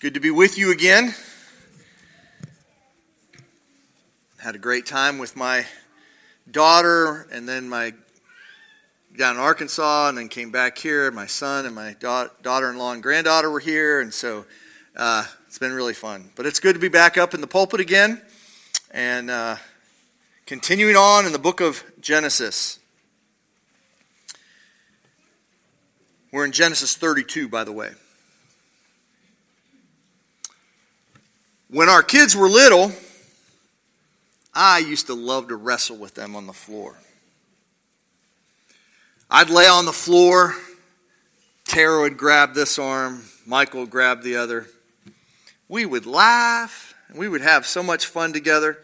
good to be with you again. Had a great time with my daughter and then my down in Arkansas and then came back here. My son and my da- daughter-in-law and granddaughter were here, and so uh, it's been really fun. But it's good to be back up in the pulpit again and uh, continuing on in the book of Genesis. We're in Genesis 32, by the way. When our kids were little, I used to love to wrestle with them on the floor. I'd lay on the floor, Tara would grab this arm, Michael would grab the other. We would laugh, and we would have so much fun together.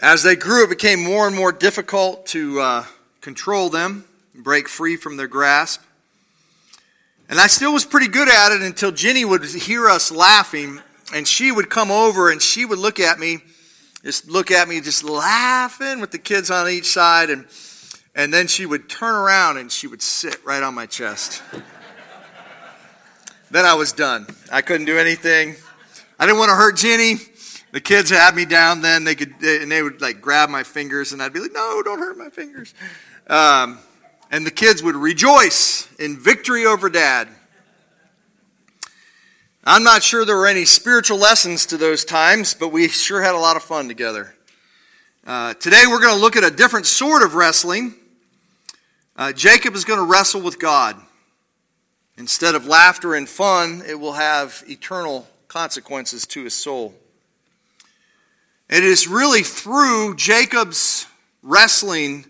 As they grew, it became more and more difficult to uh, control them, break free from their grasp. And I still was pretty good at it until Jenny would hear us laughing and she would come over and she would look at me, just look at me, just laughing with the kids on each side. And, and then she would turn around and she would sit right on my chest. then I was done. I couldn't do anything. I didn't want to hurt Jenny. The kids had me down then. They could, and they would like grab my fingers, and I'd be like, "No, don't hurt my fingers." Um, and the kids would rejoice in victory over dad. I'm not sure there were any spiritual lessons to those times, but we sure had a lot of fun together. Uh, today we're going to look at a different sort of wrestling. Uh, Jacob is going to wrestle with God. Instead of laughter and fun, it will have eternal consequences to his soul. It is really through Jacob's wrestling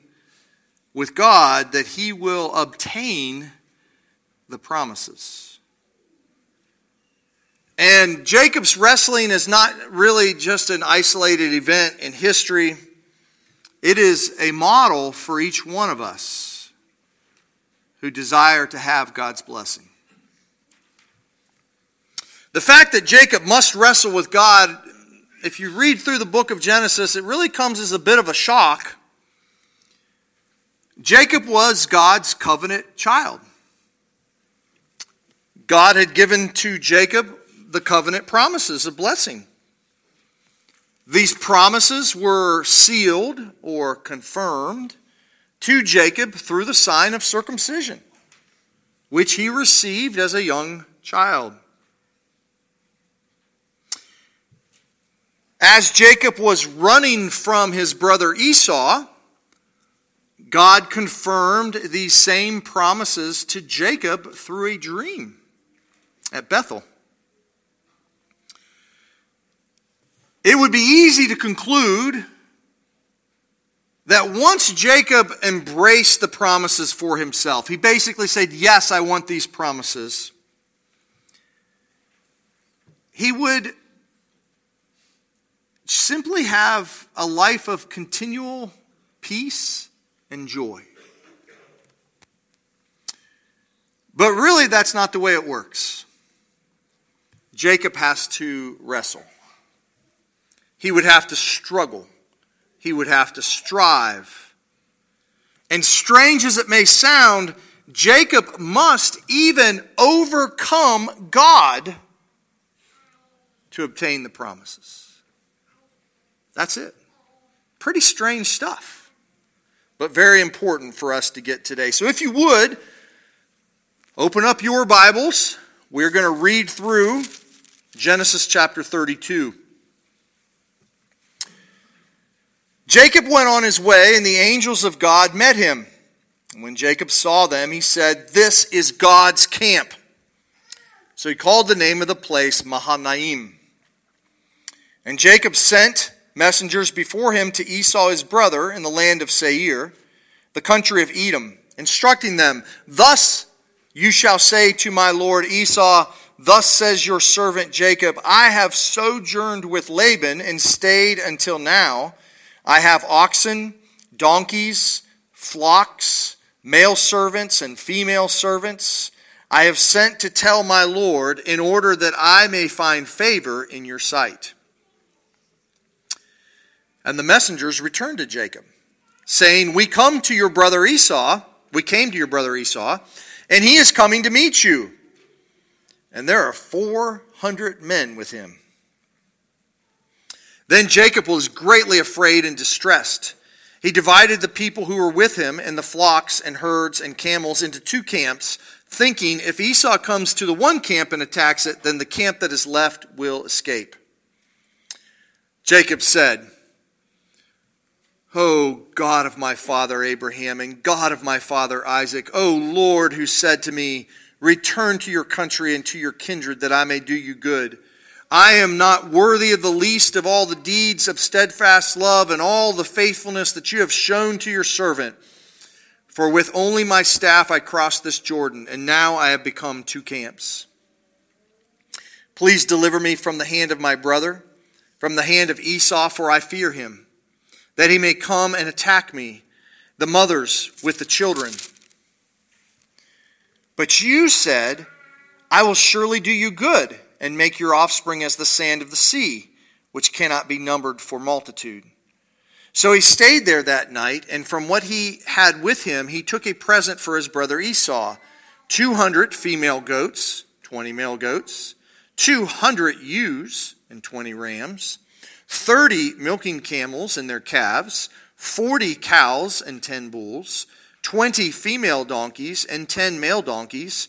with God that he will obtain the promises. And Jacob's wrestling is not really just an isolated event in history, it is a model for each one of us who desire to have God's blessing. The fact that Jacob must wrestle with God, if you read through the book of Genesis, it really comes as a bit of a shock. Jacob was God's covenant child. God had given to Jacob the covenant promises of blessing. These promises were sealed or confirmed to Jacob through the sign of circumcision, which he received as a young child. As Jacob was running from his brother Esau, God confirmed these same promises to Jacob through a dream at Bethel. It would be easy to conclude that once Jacob embraced the promises for himself, he basically said, Yes, I want these promises, he would simply have a life of continual peace and joy. But really, that's not the way it works. Jacob has to wrestle. He would have to struggle. He would have to strive. And strange as it may sound, Jacob must even overcome God to obtain the promises. That's it. Pretty strange stuff, but very important for us to get today. So if you would, open up your Bibles. We're going to read through Genesis chapter 32. Jacob went on his way, and the angels of God met him. And when Jacob saw them, he said, This is God's camp. So he called the name of the place Mahanaim. And Jacob sent messengers before him to Esau his brother in the land of Seir, the country of Edom, instructing them, Thus you shall say to my lord Esau, Thus says your servant Jacob, I have sojourned with Laban and stayed until now. I have oxen, donkeys, flocks, male servants, and female servants. I have sent to tell my Lord in order that I may find favor in your sight. And the messengers returned to Jacob, saying, We come to your brother Esau. We came to your brother Esau, and he is coming to meet you. and there are 400 men with him. Then Jacob was greatly afraid and distressed. He divided the people who were with him and the flocks and herds and camels into two camps, thinking if Esau comes to the one camp and attacks it, then the camp that is left will escape. Jacob said, O God of my father Abraham and God of my father Isaac, O Lord, who said to me, Return to your country and to your kindred, that I may do you good. I am not worthy of the least of all the deeds of steadfast love and all the faithfulness that you have shown to your servant. For with only my staff I crossed this Jordan, and now I have become two camps. Please deliver me from the hand of my brother, from the hand of Esau, for I fear him that he may come and attack me, the mothers with the children. But you said, I will surely do you good and make your offspring as the sand of the sea, which cannot be numbered for multitude. So he stayed there that night, and from what he had with him, he took a present for his brother Esau 200 female goats, 20 male goats, 200 ewes, and 20 rams 30 milking camels and their calves, 40 cows and 10 bulls, 20 female donkeys and 10 male donkeys.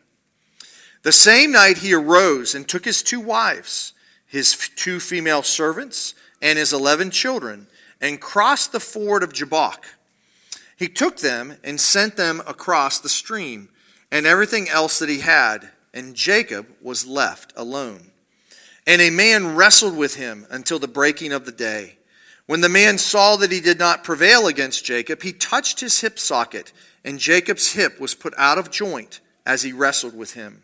The same night he arose and took his two wives, his two female servants, and his eleven children, and crossed the ford of Jabbok. He took them and sent them across the stream, and everything else that he had, and Jacob was left alone. And a man wrestled with him until the breaking of the day. When the man saw that he did not prevail against Jacob, he touched his hip socket, and Jacob's hip was put out of joint as he wrestled with him.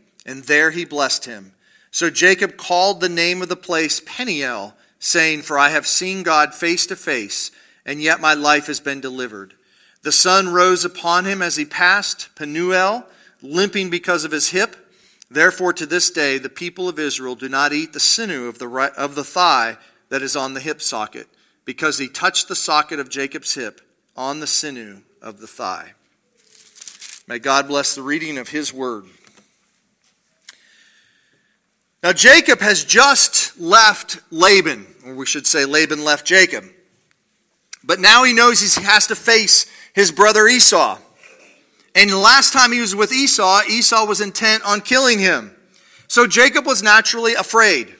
And there he blessed him. So Jacob called the name of the place Peniel, saying, For I have seen God face to face, and yet my life has been delivered. The sun rose upon him as he passed Penuel, limping because of his hip. Therefore, to this day, the people of Israel do not eat the sinew of the, right, of the thigh that is on the hip socket, because he touched the socket of Jacob's hip on the sinew of the thigh. May God bless the reading of his word. Now, Jacob has just left Laban, or we should say, Laban left Jacob. But now he knows he has to face his brother Esau. And last time he was with Esau, Esau was intent on killing him. So Jacob was naturally afraid.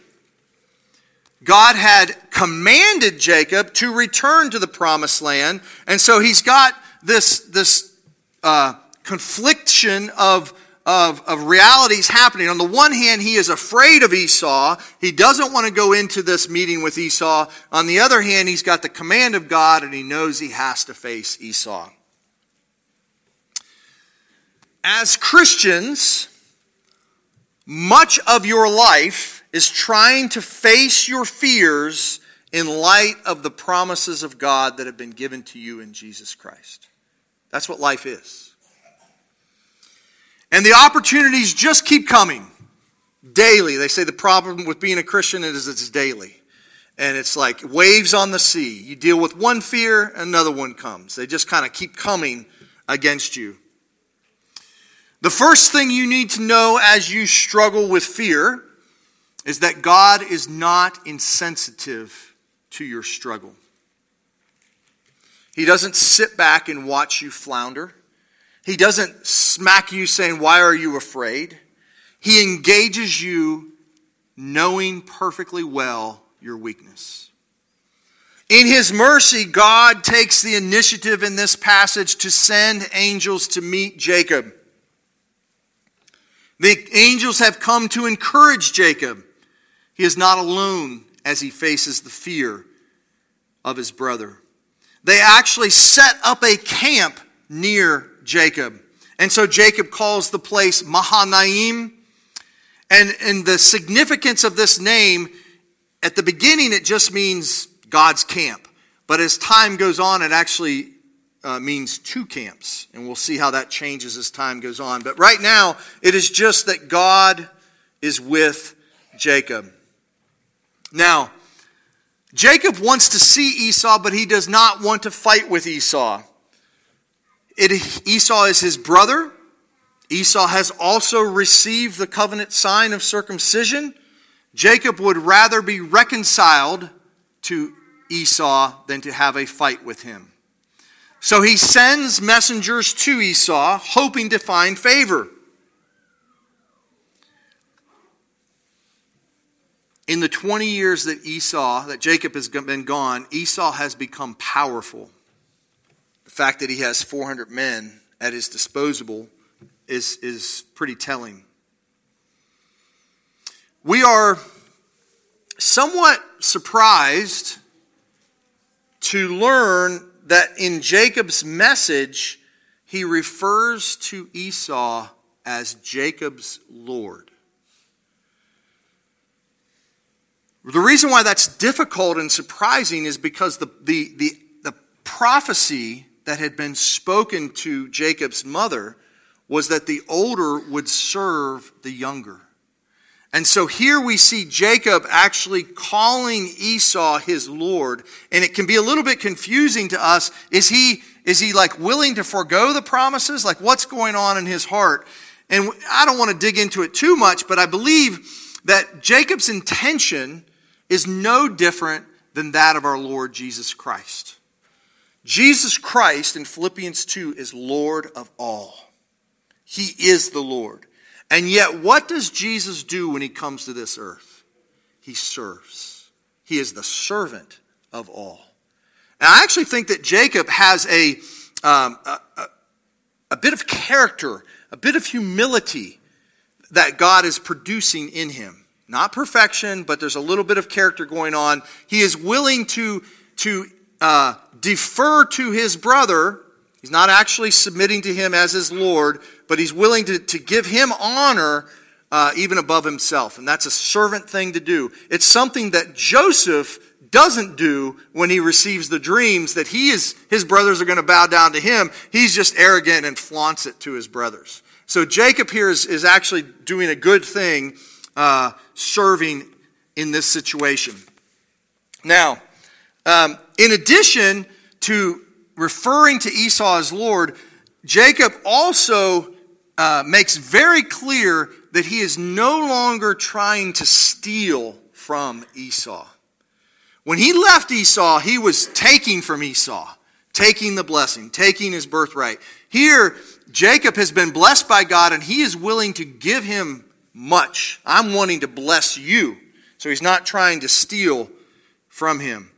God had commanded Jacob to return to the promised land. And so he's got this, this uh, confliction of, of, of realities happening. On the one hand, he is afraid of Esau. He doesn't want to go into this meeting with Esau. On the other hand, he's got the command of God and he knows he has to face Esau as Christians, much of your life is trying to face your fears in light of the promises of God that have been given to you in Jesus Christ. That's what life is. And the opportunities just keep coming daily. They say the problem with being a Christian is it's daily. And it's like waves on the sea. You deal with one fear, another one comes. They just kind of keep coming against you. The first thing you need to know as you struggle with fear is that God is not insensitive to your struggle. He doesn't sit back and watch you flounder. He doesn't smack you saying, Why are you afraid? He engages you knowing perfectly well your weakness. In his mercy, God takes the initiative in this passage to send angels to meet Jacob. The angels have come to encourage Jacob. He is not alone as he faces the fear of his brother. They actually set up a camp near Jacob. And so Jacob calls the place Mahanaim. And, and the significance of this name, at the beginning, it just means God's camp. But as time goes on, it actually uh, means two camps. And we'll see how that changes as time goes on. But right now, it is just that God is with Jacob. Now, Jacob wants to see Esau, but he does not want to fight with Esau. It, Esau is his brother. Esau has also received the covenant sign of circumcision. Jacob would rather be reconciled to Esau than to have a fight with him. So he sends messengers to Esau, hoping to find favor. In the 20 years that Esau, that Jacob has been gone, Esau has become powerful. The fact that he has 400 men at his disposal is, is pretty telling. We are somewhat surprised to learn that in Jacob's message, he refers to Esau as Jacob's Lord. The reason why that's difficult and surprising is because the, the, the, the prophecy that had been spoken to Jacob's mother was that the older would serve the younger. And so here we see Jacob actually calling Esau his Lord. And it can be a little bit confusing to us. Is he, is he like willing to forego the promises? Like what's going on in his heart? And I don't want to dig into it too much, but I believe that Jacob's intention is no different than that of our Lord Jesus Christ. Jesus Christ in Philippians 2 is Lord of all. He is the Lord. And yet, what does Jesus do when he comes to this earth? He serves. He is the servant of all. And I actually think that Jacob has a, um, a, a, a bit of character, a bit of humility that God is producing in him. Not perfection, but there's a little bit of character going on. He is willing to, to uh, defer to his brother. He's not actually submitting to him as his Lord, but he's willing to, to give him honor uh, even above himself. And that's a servant thing to do. It's something that Joseph doesn't do when he receives the dreams that he is, his brothers are going to bow down to him. He's just arrogant and flaunts it to his brothers. So Jacob here is, is actually doing a good thing uh, serving in this situation. Now, um, in addition to referring to Esau as Lord, Jacob also uh, makes very clear that he is no longer trying to steal from Esau. When he left Esau, he was taking from Esau, taking the blessing, taking his birthright. Here, Jacob has been blessed by God and he is willing to give him much. I'm wanting to bless you. So he's not trying to steal from him.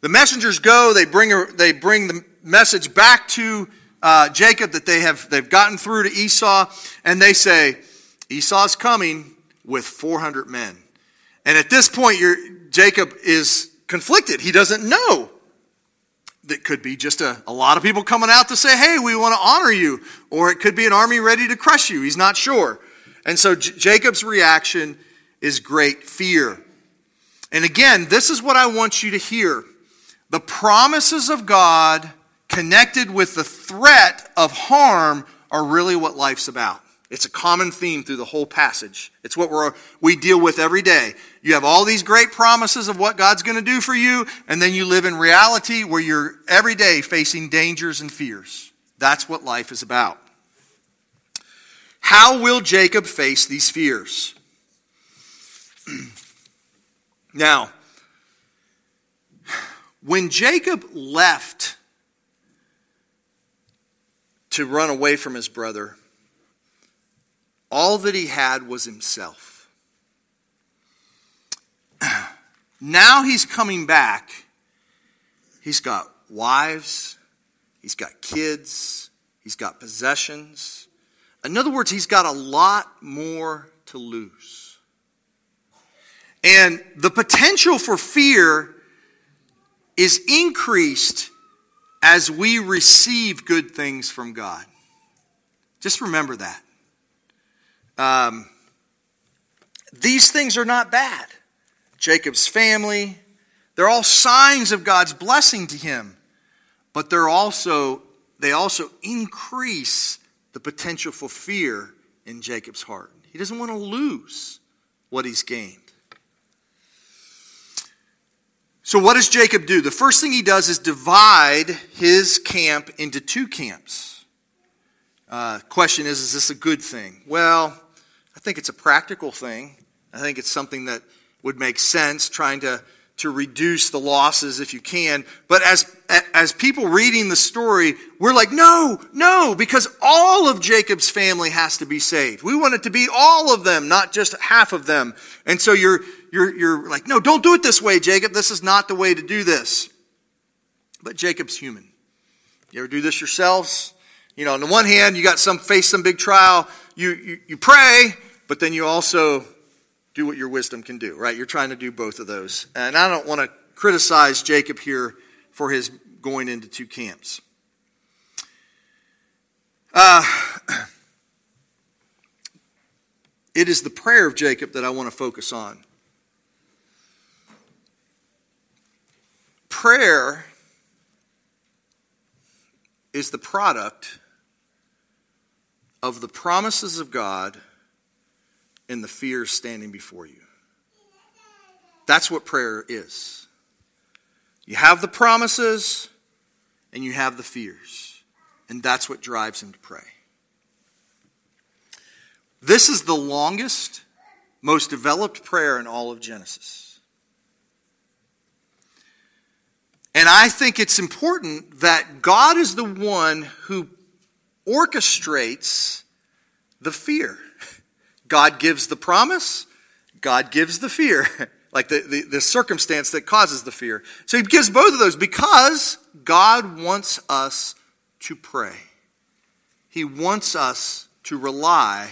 The messengers go, they bring, they bring the message back to uh, Jacob that they have they've gotten through to Esau, and they say, Esau's coming with 400 men. And at this point, Jacob is conflicted. He doesn't know. That could be just a, a lot of people coming out to say, hey, we want to honor you. Or it could be an army ready to crush you. He's not sure. And so J- Jacob's reaction is great fear. And again, this is what I want you to hear. The promises of God connected with the threat of harm are really what life's about. It's a common theme through the whole passage. It's what we're, we deal with every day. You have all these great promises of what God's going to do for you, and then you live in reality where you're every day facing dangers and fears. That's what life is about. How will Jacob face these fears? now, when Jacob left to run away from his brother, all that he had was himself. Now he's coming back. He's got wives, he's got kids, he's got possessions. In other words, he's got a lot more to lose. And the potential for fear is increased as we receive good things from God. Just remember that. Um, these things are not bad. Jacob's family, they're all signs of God's blessing to him, but they're also they also increase the potential for fear in Jacob's heart. He doesn't want to lose what he's gained. So, what does Jacob do? The first thing he does is divide his camp into two camps. Uh, question is, is this a good thing? Well, I think it's a practical thing. I think it's something that would make sense, trying to, to reduce the losses if you can. But as, as people reading the story, we're like, no, no, because all of Jacob's family has to be saved. We want it to be all of them, not just half of them. And so you're, you're, you're like, no, don't do it this way, Jacob. This is not the way to do this. But Jacob's human. You ever do this yourselves? You know, on the one hand, you got some face some big trial, you, you, you pray, but then you also do what your wisdom can do, right? You're trying to do both of those. And I don't want to criticize Jacob here for his going into two camps. Uh, it is the prayer of Jacob that I want to focus on. Prayer is the product of the promises of God and the fears standing before you. That's what prayer is. You have the promises and you have the fears, and that's what drives him to pray. This is the longest, most developed prayer in all of Genesis. And I think it's important that God is the one who orchestrates the fear. God gives the promise, God gives the fear, like the, the, the, circumstance that causes the fear. So he gives both of those because God wants us to pray. He wants us to rely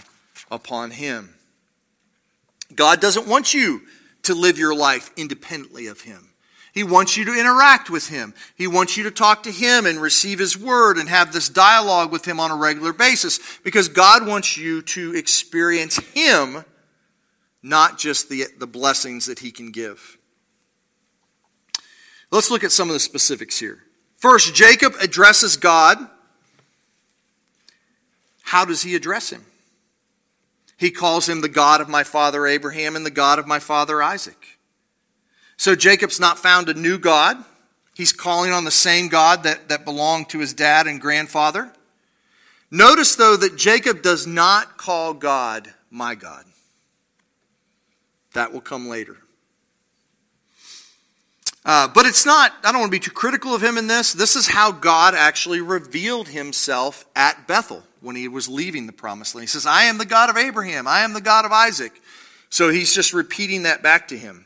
upon Him. God doesn't want you to live your life independently of Him. He wants you to interact with Him. He wants you to talk to Him and receive His Word and have this dialogue with Him on a regular basis because God wants you to experience Him, not just the, the blessings that He can give. Let's look at some of the specifics here. First, Jacob addresses God. How does he address him? He calls him the God of my father Abraham and the God of my father Isaac. So Jacob's not found a new God. He's calling on the same God that, that belonged to his dad and grandfather. Notice, though, that Jacob does not call God my God. That will come later. Uh, but it's not, I don't want to be too critical of him in this. This is how God actually revealed himself at Bethel when he was leaving the promised land. He says, I am the God of Abraham, I am the God of Isaac. So he's just repeating that back to him.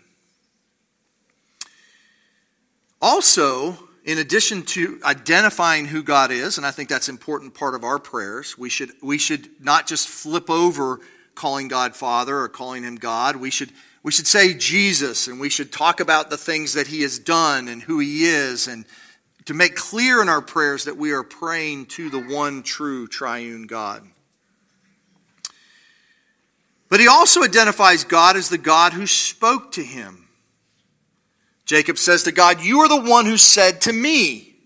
Also, in addition to identifying who God is, and I think that's an important part of our prayers, we should, we should not just flip over calling God Father or calling him God. We should, we should say Jesus, and we should talk about the things that he has done and who he is, and to make clear in our prayers that we are praying to the one true triune God. But he also identifies God as the God who spoke to him. Jacob says to God, You are the one who said to me.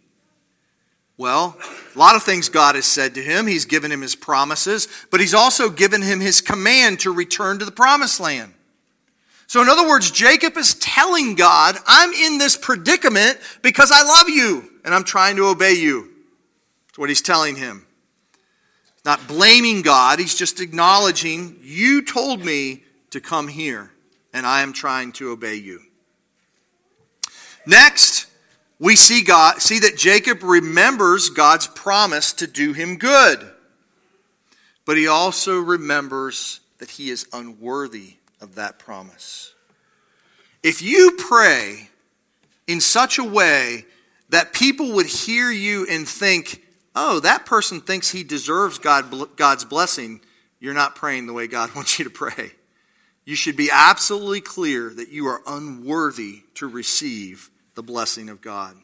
Well, a lot of things God has said to him. He's given him his promises, but he's also given him his command to return to the promised land. So, in other words, Jacob is telling God, I'm in this predicament because I love you and I'm trying to obey you. That's what he's telling him. Not blaming God, he's just acknowledging, You told me to come here and I am trying to obey you. Next, we see God see that Jacob remembers God's promise to do him good. But he also remembers that he is unworthy of that promise. If you pray in such a way that people would hear you and think, oh, that person thinks he deserves God, God's blessing, you're not praying the way God wants you to pray. You should be absolutely clear that you are unworthy to receive the blessing of God.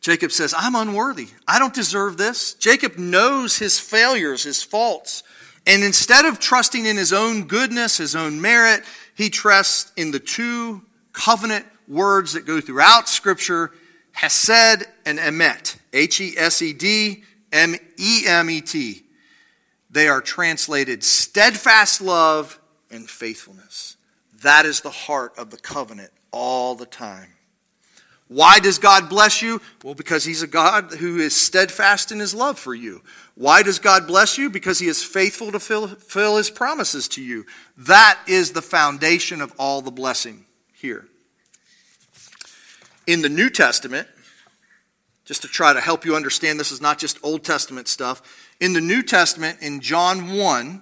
Jacob says, I'm unworthy. I don't deserve this. Jacob knows his failures, his faults. And instead of trusting in his own goodness, his own merit, he trusts in the two covenant words that go throughout Scripture Hesed and Emet. H E S E D M E M E T. They are translated steadfast love and faithfulness. That is the heart of the covenant all the time. Why does God bless you? Well, because He's a God who is steadfast in His love for you. Why does God bless you? Because He is faithful to fulfill His promises to you. That is the foundation of all the blessing here. In the New Testament, just to try to help you understand this is not just Old Testament stuff, in the New Testament, in John 1,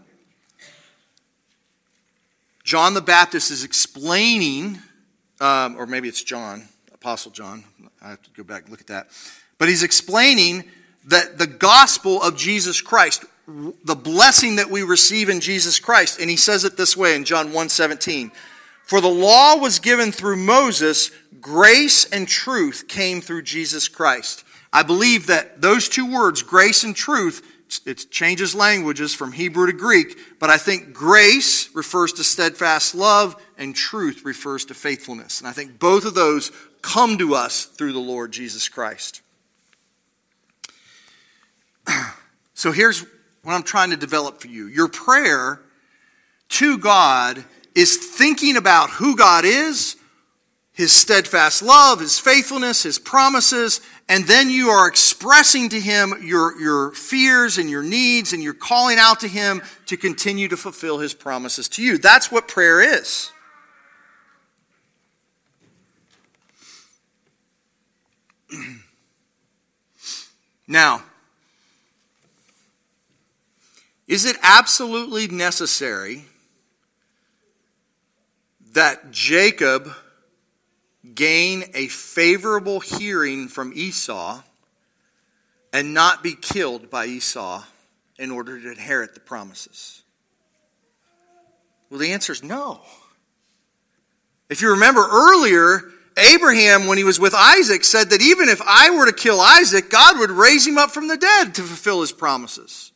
John the Baptist is explaining, um, or maybe it's John Apostle John. I have to go back and look at that. But he's explaining that the gospel of Jesus Christ, the blessing that we receive in Jesus Christ. And he says it this way in John 1:17. For the law was given through Moses, grace and truth came through Jesus Christ. I believe that those two words, grace and truth, it changes languages from Hebrew to Greek, but I think grace refers to steadfast love and truth refers to faithfulness. And I think both of those come to us through the Lord Jesus Christ. So here's what I'm trying to develop for you. Your prayer to God is thinking about who God is, his steadfast love, his faithfulness, his promises, and then you are expressing to him your, your fears and your needs, and you're calling out to him to continue to fulfill his promises to you. That's what prayer is. now, is it absolutely necessary that Jacob gain a favorable hearing from Esau and not be killed by Esau in order to inherit the promises? Well, the answer is no. If you remember earlier, Abraham, when he was with Isaac, said that even if I were to kill Isaac, God would raise him up from the dead to fulfill his promises.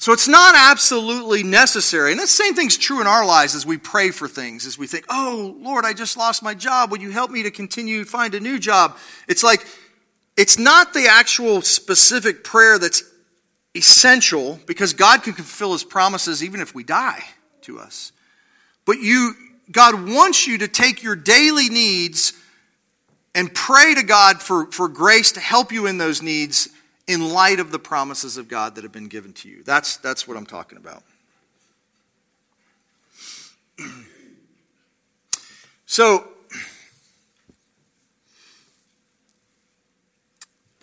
So it's not absolutely necessary. And the same thing's true in our lives as we pray for things, as we think, oh, Lord, I just lost my job. Would you help me to continue to find a new job? It's like, it's not the actual specific prayer that's essential because God can fulfill his promises even if we die to us. But you, God wants you to take your daily needs and pray to God for, for grace to help you in those needs in light of the promises of God that have been given to you. That's, that's what I'm talking about. so,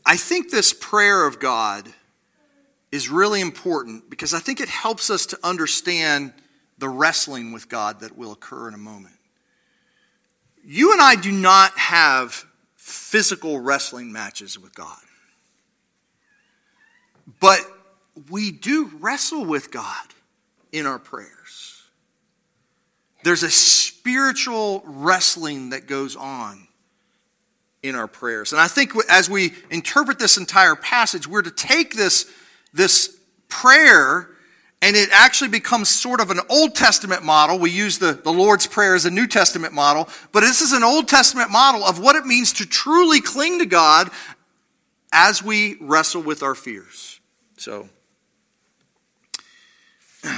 I think this prayer of God is really important because I think it helps us to understand the wrestling with God that will occur in a moment. You and I do not have physical wrestling matches with God. But we do wrestle with God in our prayers. There's a spiritual wrestling that goes on in our prayers. And I think as we interpret this entire passage, we're to take this, this prayer and it actually becomes sort of an Old Testament model. We use the, the Lord's Prayer as a New Testament model, but this is an Old Testament model of what it means to truly cling to God as we wrestle with our fears. So,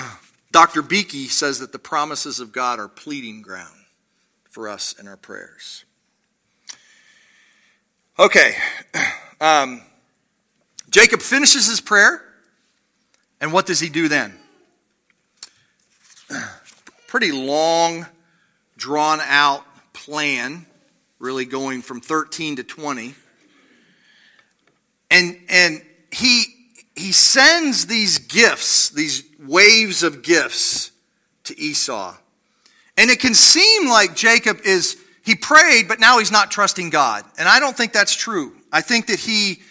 Dr. Beeke says that the promises of God are pleading ground for us in our prayers. Okay. Um, Jacob finishes his prayer, and what does he do then? Pretty long, drawn out plan, really going from 13 to 20. And, and he, he sends these gifts, these waves of gifts to Esau. And it can seem like Jacob is, he prayed, but now he's not trusting God. And I don't think that's true. I think that he,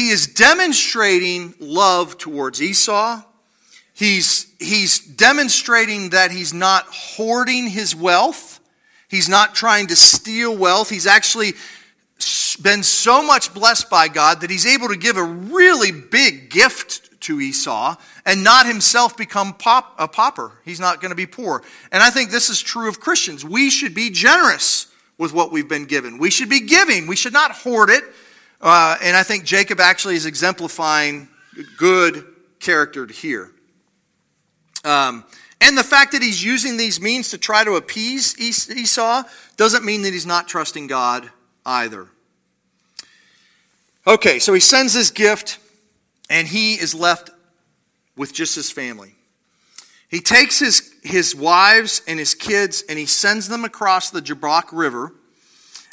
he is demonstrating love towards Esau. He's, he's demonstrating that he's not hoarding his wealth. He's not trying to steal wealth. He's actually been so much blessed by God that he's able to give a really big gift to Esau and not himself become pop, a pauper. He's not going to be poor. And I think this is true of Christians. We should be generous with what we've been given. We should be giving. We should not hoard it. Uh, and I think Jacob actually is exemplifying good character here. Um, and the fact that he's using these means to try to appease Esau doesn't mean that he's not trusting God either. Okay, so he sends this gift and he is left with just his family. He takes his, his wives and his kids and he sends them across the Jabbok River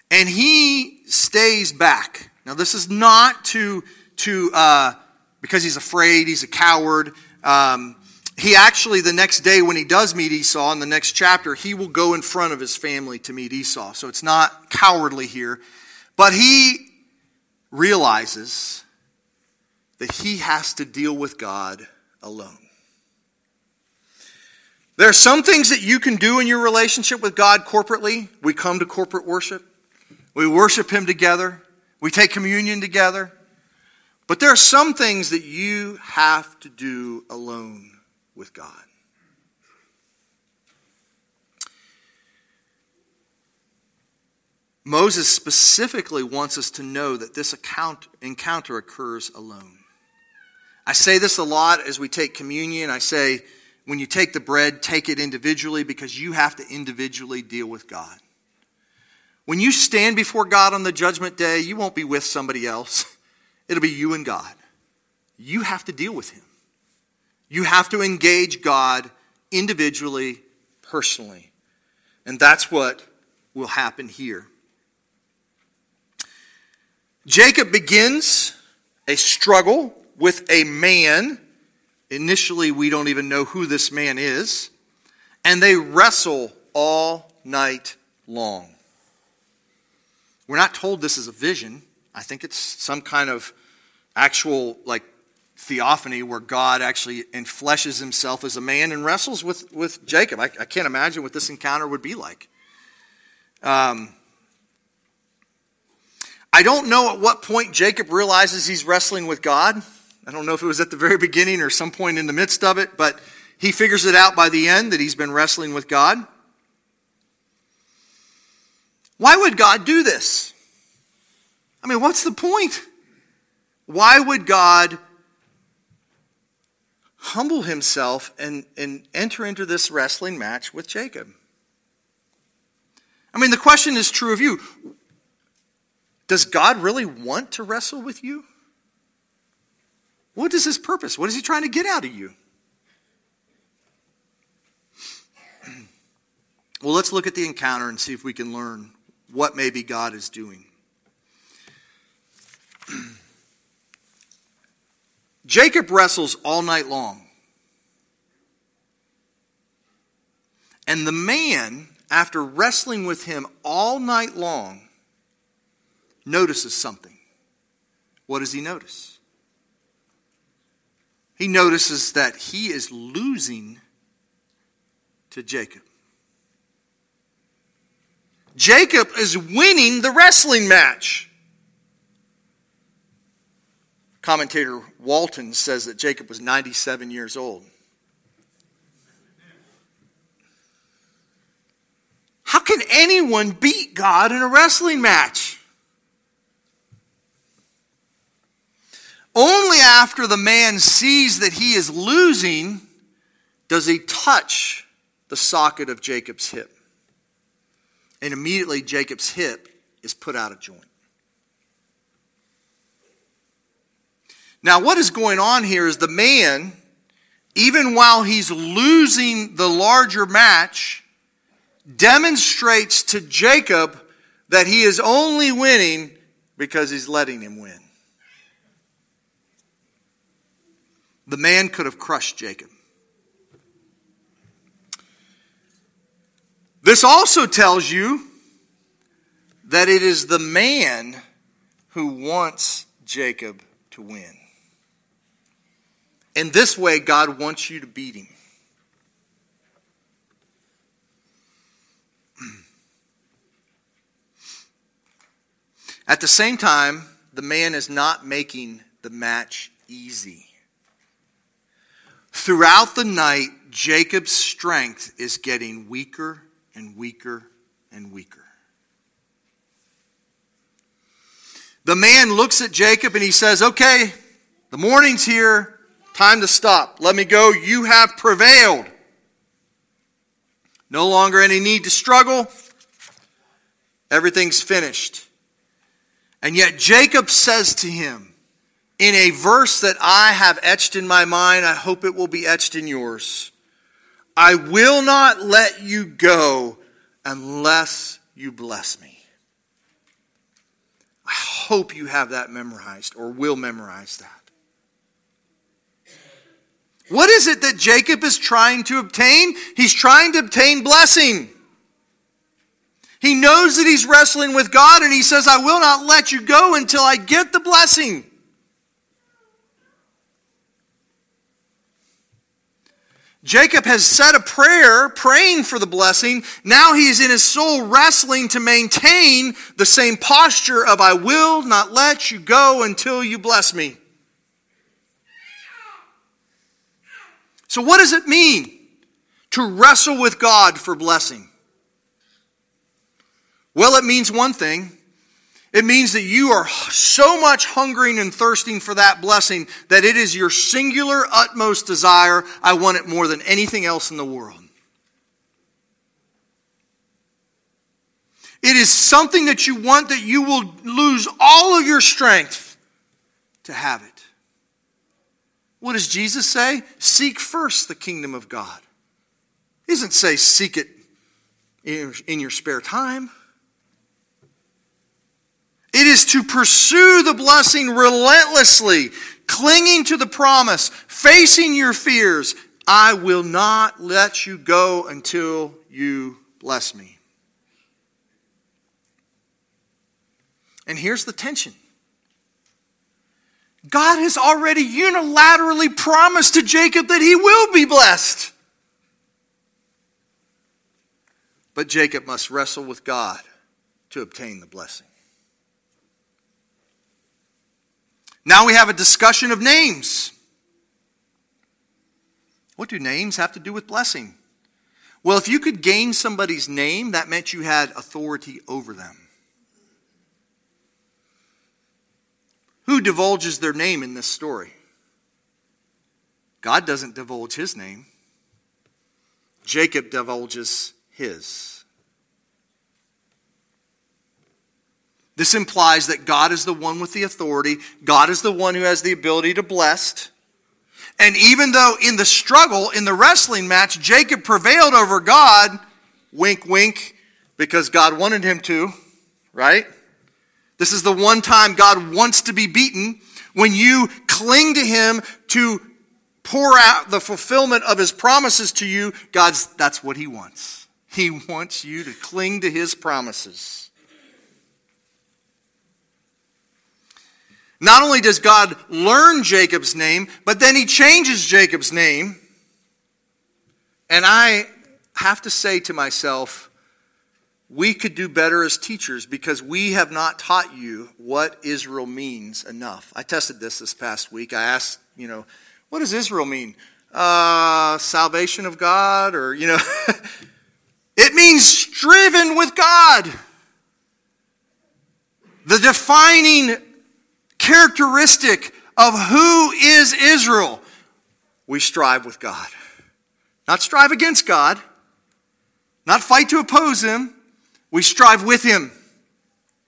and he stays back. Now, this is not to, to uh, because he's afraid, he's a coward. Um, he actually, the next day when he does meet Esau in the next chapter, he will go in front of his family to meet Esau. So it's not cowardly here. But he realizes that he has to deal with God alone. There are some things that you can do in your relationship with God corporately. We come to corporate worship, we worship Him together, we take communion together. But there are some things that you have to do alone with God. Moses specifically wants us to know that this account, encounter occurs alone. I say this a lot as we take communion. I say, when you take the bread, take it individually because you have to individually deal with God. When you stand before God on the judgment day, you won't be with somebody else. It'll be you and God. You have to deal with Him. You have to engage God individually, personally. And that's what will happen here. Jacob begins a struggle with a man. Initially, we don't even know who this man is. And they wrestle all night long. We're not told this is a vision. I think it's some kind of actual, like, theophany where God actually enfleshes himself as a man and wrestles with, with Jacob. I, I can't imagine what this encounter would be like. Um, I don't know at what point Jacob realizes he's wrestling with God. I don't know if it was at the very beginning or some point in the midst of it, but he figures it out by the end that he's been wrestling with God. Why would God do this? I mean, what's the point? Why would God humble himself and, and enter into this wrestling match with Jacob? I mean, the question is true of you. Does God really want to wrestle with you? What is his purpose? What is he trying to get out of you? Well, let's look at the encounter and see if we can learn what maybe God is doing. Jacob wrestles all night long. And the man, after wrestling with him all night long, notices something. What does he notice? he notices that he is losing to Jacob. Jacob is winning the wrestling match. Commentator Walton says that Jacob was 97 years old. How can anyone beat God in a wrestling match? Only after the man sees that he is losing does he touch the socket of Jacob's hip. And immediately Jacob's hip is put out of joint. Now, what is going on here is the man, even while he's losing the larger match, demonstrates to Jacob that he is only winning because he's letting him win. The man could have crushed Jacob. This also tells you that it is the man who wants Jacob to win. In this way, God wants you to beat him. At the same time, the man is not making the match easy. Throughout the night, Jacob's strength is getting weaker and weaker and weaker. The man looks at Jacob and he says, Okay, the morning's here. Time to stop. Let me go. You have prevailed. No longer any need to struggle. Everything's finished. And yet Jacob says to him, in a verse that I have etched in my mind, I hope it will be etched in yours. I will not let you go unless you bless me. I hope you have that memorized or will memorize that. What is it that Jacob is trying to obtain? He's trying to obtain blessing. He knows that he's wrestling with God and he says, I will not let you go until I get the blessing. Jacob has said a prayer praying for the blessing. Now he is in his soul wrestling to maintain the same posture of, I will not let you go until you bless me. So, what does it mean to wrestle with God for blessing? Well, it means one thing it means that you are so much hungering and thirsting for that blessing that it is your singular, utmost desire. I want it more than anything else in the world. It is something that you want that you will lose all of your strength to have it. What does Jesus say? Seek first the kingdom of God. He doesn't say seek it in your spare time. It is to pursue the blessing relentlessly, clinging to the promise, facing your fears. I will not let you go until you bless me. And here's the tension God has already unilaterally promised to Jacob that he will be blessed. But Jacob must wrestle with God to obtain the blessing. Now we have a discussion of names. What do names have to do with blessing? Well, if you could gain somebody's name, that meant you had authority over them. Who divulges their name in this story? God doesn't divulge his name, Jacob divulges his. This implies that God is the one with the authority, God is the one who has the ability to bless. And even though in the struggle, in the wrestling match, Jacob prevailed over God, wink, wink, because God wanted him to, right? This is the one time God wants to be beaten. When you cling to him to pour out the fulfillment of his promises to you, God's, that's what he wants. He wants you to cling to his promises. Not only does God learn Jacob's name, but then he changes Jacob's name. And I have to say to myself, we could do better as teachers because we have not taught you what Israel means enough. I tested this this past week. I asked, you know, what does Israel mean? Uh, salvation of God, or, you know. It means striven with God. The defining characteristic of who is Israel. We strive with God. Not strive against God, not fight to oppose Him. We strive with Him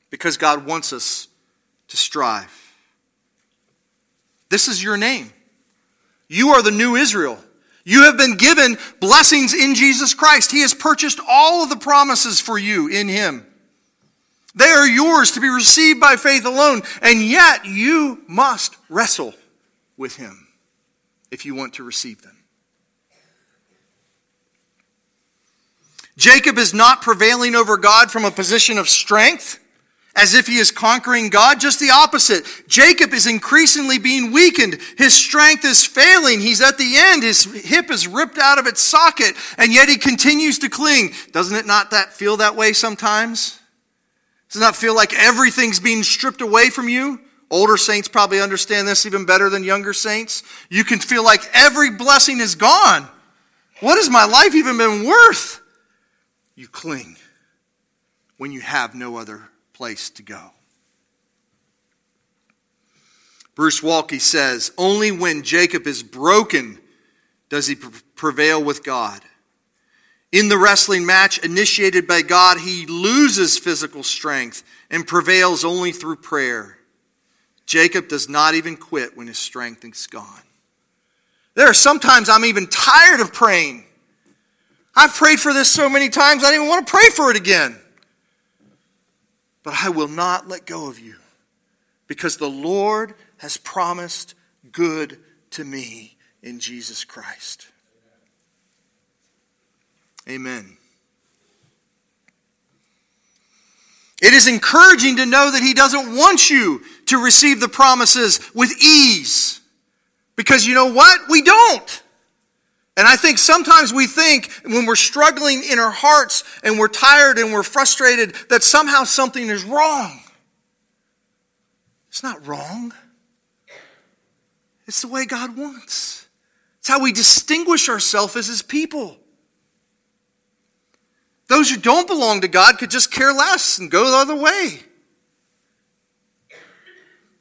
because God wants us to strive. This is your name. You are the new Israel. You have been given blessings in Jesus Christ. He has purchased all of the promises for you in Him. They are yours to be received by faith alone, and yet you must wrestle with Him if you want to receive them. Jacob is not prevailing over God from a position of strength as if he is conquering God. Just the opposite. Jacob is increasingly being weakened. His strength is failing. He's at the end. His hip is ripped out of its socket, and yet he continues to cling. Doesn't it not that feel that way sometimes? Does not feel like everything's being stripped away from you? Older saints probably understand this even better than younger saints. You can feel like every blessing is gone. What has my life even been worth? You cling when you have no other place to go. Bruce Waltke says, Only when Jacob is broken does he prevail with God. In the wrestling match initiated by God, he loses physical strength and prevails only through prayer. Jacob does not even quit when his strength is gone. There are sometimes I'm even tired of praying. I've prayed for this so many times, I don't even want to pray for it again but I will not let go of you because the Lord has promised good to me in Jesus Christ. Amen. It is encouraging to know that He doesn't want you to receive the promises with ease. Because you know what? We don't. And I think sometimes we think when we're struggling in our hearts and we're tired and we're frustrated that somehow something is wrong. It's not wrong. It's the way God wants. It's how we distinguish ourselves as His people. Those who don't belong to God could just care less and go the other way.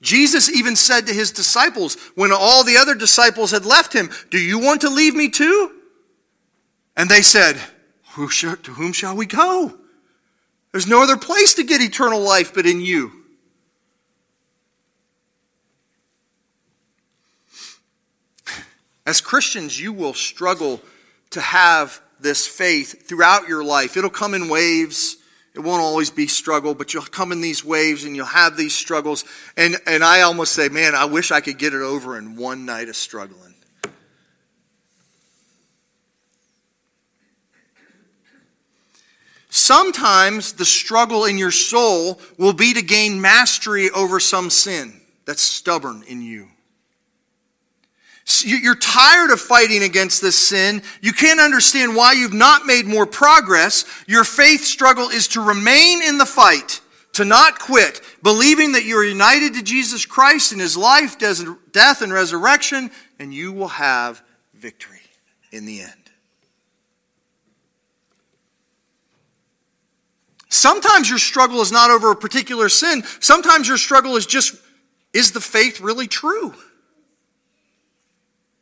Jesus even said to his disciples when all the other disciples had left him, Do you want to leave me too? And they said, Who To whom shall we go? There's no other place to get eternal life but in you. As Christians, you will struggle to have this faith throughout your life. It'll come in waves. It won't always be struggle, but you'll come in these waves and you'll have these struggles. And, and I almost say, man, I wish I could get it over in one night of struggling. Sometimes the struggle in your soul will be to gain mastery over some sin that's stubborn in you. You're tired of fighting against this sin. You can't understand why you've not made more progress. Your faith struggle is to remain in the fight, to not quit, believing that you're united to Jesus Christ in his life, death, and resurrection, and you will have victory in the end. Sometimes your struggle is not over a particular sin. Sometimes your struggle is just, is the faith really true?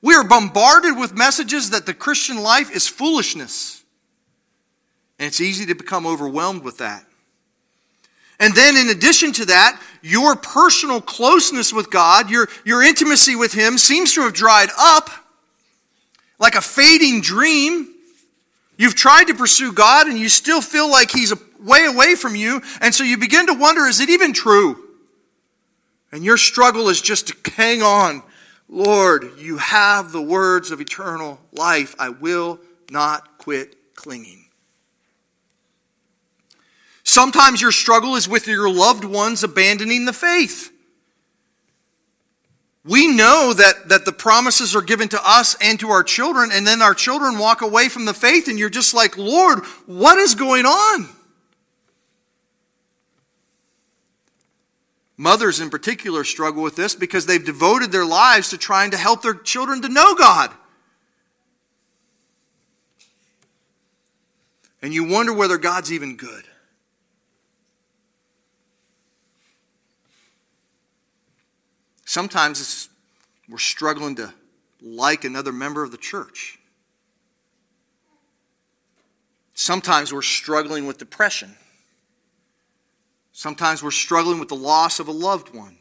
We are bombarded with messages that the Christian life is foolishness. And it's easy to become overwhelmed with that. And then, in addition to that, your personal closeness with God, your, your intimacy with Him, seems to have dried up like a fading dream. You've tried to pursue God and you still feel like He's way away from you. And so you begin to wonder is it even true? And your struggle is just to hang on Lord, you have the words of eternal life. I will not quit clinging. Sometimes your struggle is with your loved ones abandoning the faith. We know that, that the promises are given to us and to our children, and then our children walk away from the faith, and you're just like, Lord, what is going on? Mothers, in particular, struggle with this because they've devoted their lives to trying to help their children to know God. and you wonder whether God's even good. Sometimes we're struggling to like another member of the church. Sometimes we're struggling with depression. Sometimes we're struggling with the loss of a loved one.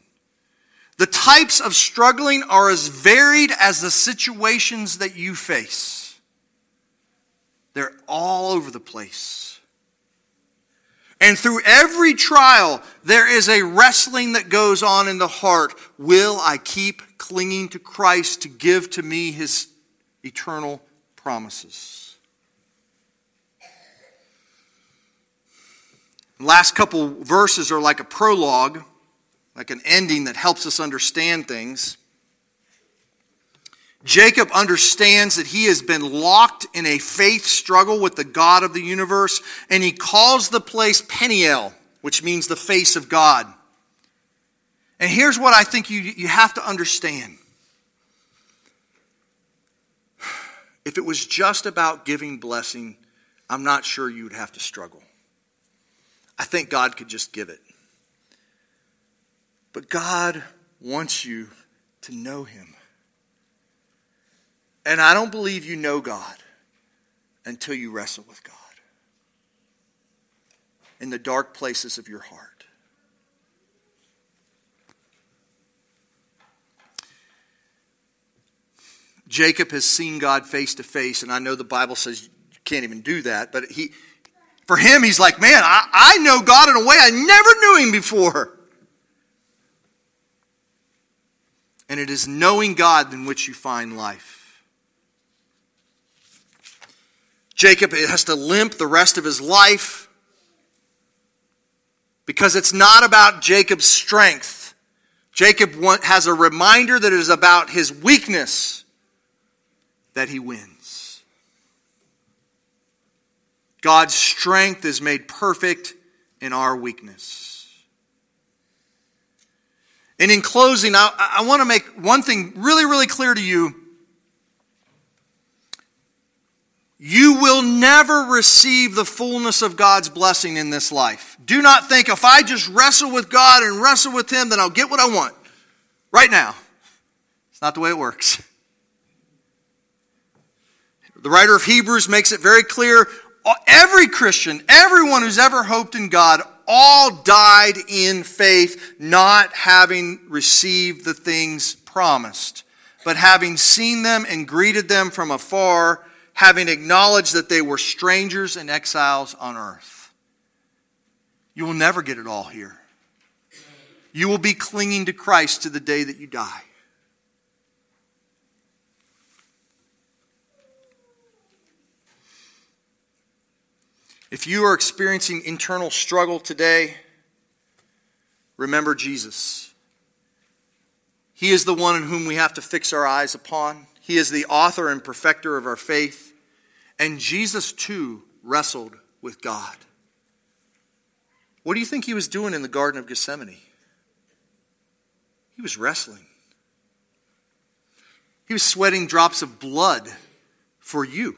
The types of struggling are as varied as the situations that you face. They're all over the place. And through every trial, there is a wrestling that goes on in the heart. Will I keep clinging to Christ to give to me his eternal promises? Last couple verses are like a prologue, like an ending that helps us understand things. Jacob understands that he has been locked in a faith struggle with the God of the universe, and he calls the place Peniel, which means the face of God. And here's what I think you, you have to understand. If it was just about giving blessing, I'm not sure you would have to struggle. I think God could just give it. But God wants you to know Him. And I don't believe you know God until you wrestle with God in the dark places of your heart. Jacob has seen God face to face, and I know the Bible says you can't even do that, but he, for him, he's like, man, I, I know God in a way I never knew him before. And it is knowing God in which you find life. Jacob has to limp the rest of his life because it's not about Jacob's strength. Jacob has a reminder that it is about his weakness that he wins. God's strength is made perfect in our weakness. And in closing, I, I want to make one thing really, really clear to you you will never receive the fullness of God's blessing in this life. Do not think if I just wrestle with God and wrestle with Him, then I'll get what I want right now. It's not the way it works. The writer of Hebrews makes it very clear every Christian, everyone who's ever hoped in God, all died in faith, not having received the things promised, but having seen them and greeted them from afar having acknowledged that they were strangers and exiles on earth. You will never get it all here. You will be clinging to Christ to the day that you die. If you are experiencing internal struggle today, remember Jesus. He is the one in whom we have to fix our eyes upon. He is the author and perfecter of our faith. And Jesus, too, wrestled with God. What do you think he was doing in the Garden of Gethsemane? He was wrestling. He was sweating drops of blood for you.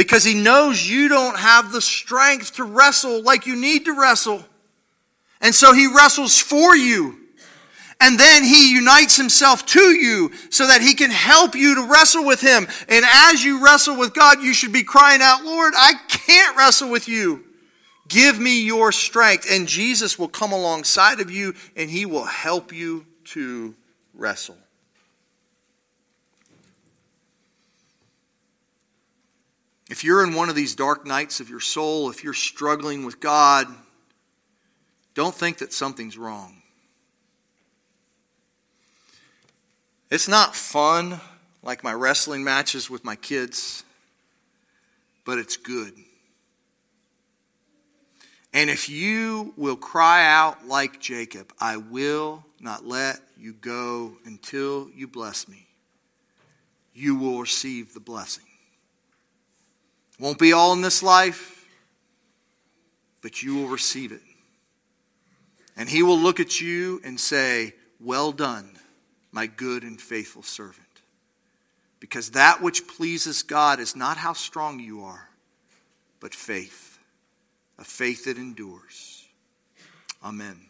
Because he knows you don't have the strength to wrestle like you need to wrestle. And so he wrestles for you and then he unites himself to you so that he can help you to wrestle with him. And as you wrestle with God, you should be crying out, Lord, I can't wrestle with you. Give me your strength. And Jesus will come alongside of you and he will help you to wrestle. If you're in one of these dark nights of your soul, if you're struggling with God, don't think that something's wrong. It's not fun like my wrestling matches with my kids, but it's good. And if you will cry out like Jacob, I will not let you go until you bless me, you will receive the blessing. Won't be all in this life, but you will receive it. And he will look at you and say, Well done my good and faithful servant. Because that which pleases God is not how strong you are, but faith, a faith that endures. Amen.